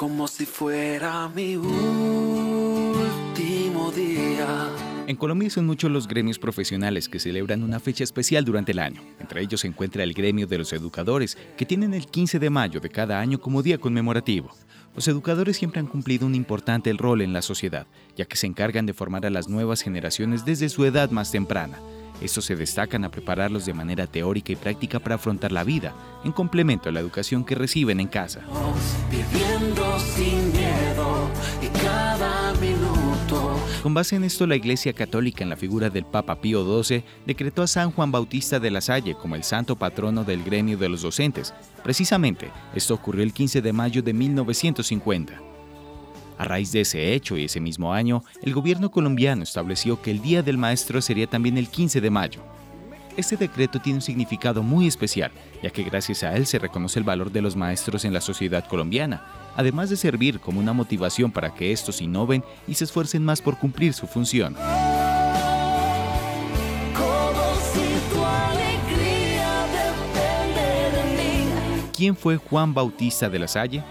como si fuera mi último día. En Colombia son muchos los gremios profesionales que celebran una fecha especial durante el año. Entre ellos se encuentra el gremio de los educadores, que tienen el 15 de mayo de cada año como día conmemorativo. Los educadores siempre han cumplido un importante rol en la sociedad, ya que se encargan de formar a las nuevas generaciones desde su edad más temprana. Estos se destacan a prepararlos de manera teórica y práctica para afrontar la vida, en complemento a la educación que reciben en casa. Viviendo sin miedo y cada minuto. Con base en esto, la Iglesia Católica, en la figura del Papa Pío XII, decretó a San Juan Bautista de la Salle como el santo patrono del gremio de los docentes. Precisamente, esto ocurrió el 15 de mayo de 1950. A raíz de ese hecho y ese mismo año, el gobierno colombiano estableció que el Día del Maestro sería también el 15 de mayo. Este decreto tiene un significado muy especial, ya que gracias a él se reconoce el valor de los maestros en la sociedad colombiana, además de servir como una motivación para que estos innoven y se esfuercen más por cumplir su función. ¿Quién fue Juan Bautista de la Salle?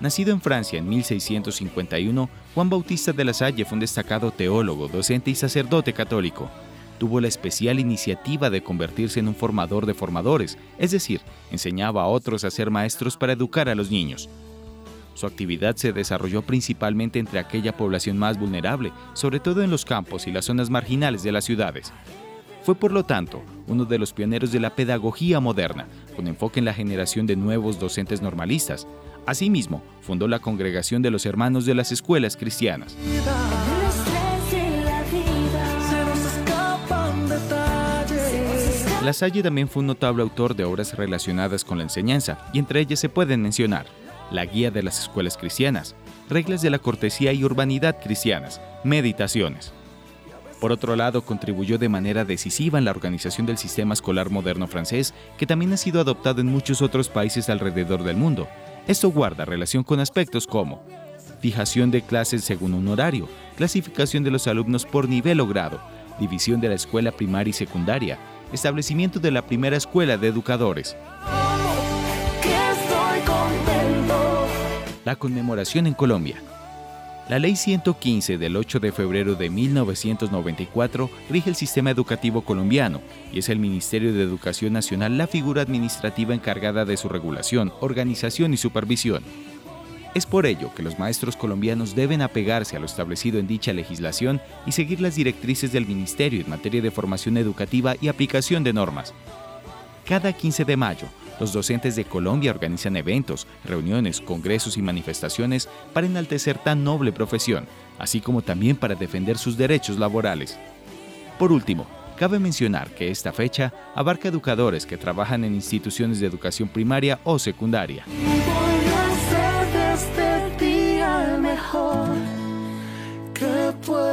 Nacido en Francia en 1651, Juan Bautista de la Salle fue un destacado teólogo, docente y sacerdote católico. Tuvo la especial iniciativa de convertirse en un formador de formadores, es decir, enseñaba a otros a ser maestros para educar a los niños. Su actividad se desarrolló principalmente entre aquella población más vulnerable, sobre todo en los campos y las zonas marginales de las ciudades. Fue por lo tanto uno de los pioneros de la pedagogía moderna, con enfoque en la generación de nuevos docentes normalistas, Asimismo, fundó la Congregación de los Hermanos de las Escuelas Cristianas. La Salle también fue un notable autor de obras relacionadas con la enseñanza, y entre ellas se pueden mencionar La Guía de las Escuelas Cristianas, Reglas de la Cortesía y Urbanidad Cristianas, Meditaciones. Por otro lado, contribuyó de manera decisiva en la organización del sistema escolar moderno francés, que también ha sido adoptado en muchos otros países alrededor del mundo, esto guarda relación con aspectos como fijación de clases según un horario, clasificación de los alumnos por nivel o grado, división de la escuela primaria y secundaria, establecimiento de la primera escuela de educadores. La conmemoración en Colombia. La Ley 115 del 8 de febrero de 1994 rige el sistema educativo colombiano y es el Ministerio de Educación Nacional la figura administrativa encargada de su regulación, organización y supervisión. Es por ello que los maestros colombianos deben apegarse a lo establecido en dicha legislación y seguir las directrices del Ministerio en materia de formación educativa y aplicación de normas. Cada 15 de mayo, los docentes de Colombia organizan eventos, reuniones, congresos y manifestaciones para enaltecer tan noble profesión, así como también para defender sus derechos laborales. Por último, cabe mencionar que esta fecha abarca educadores que trabajan en instituciones de educación primaria o secundaria. cup was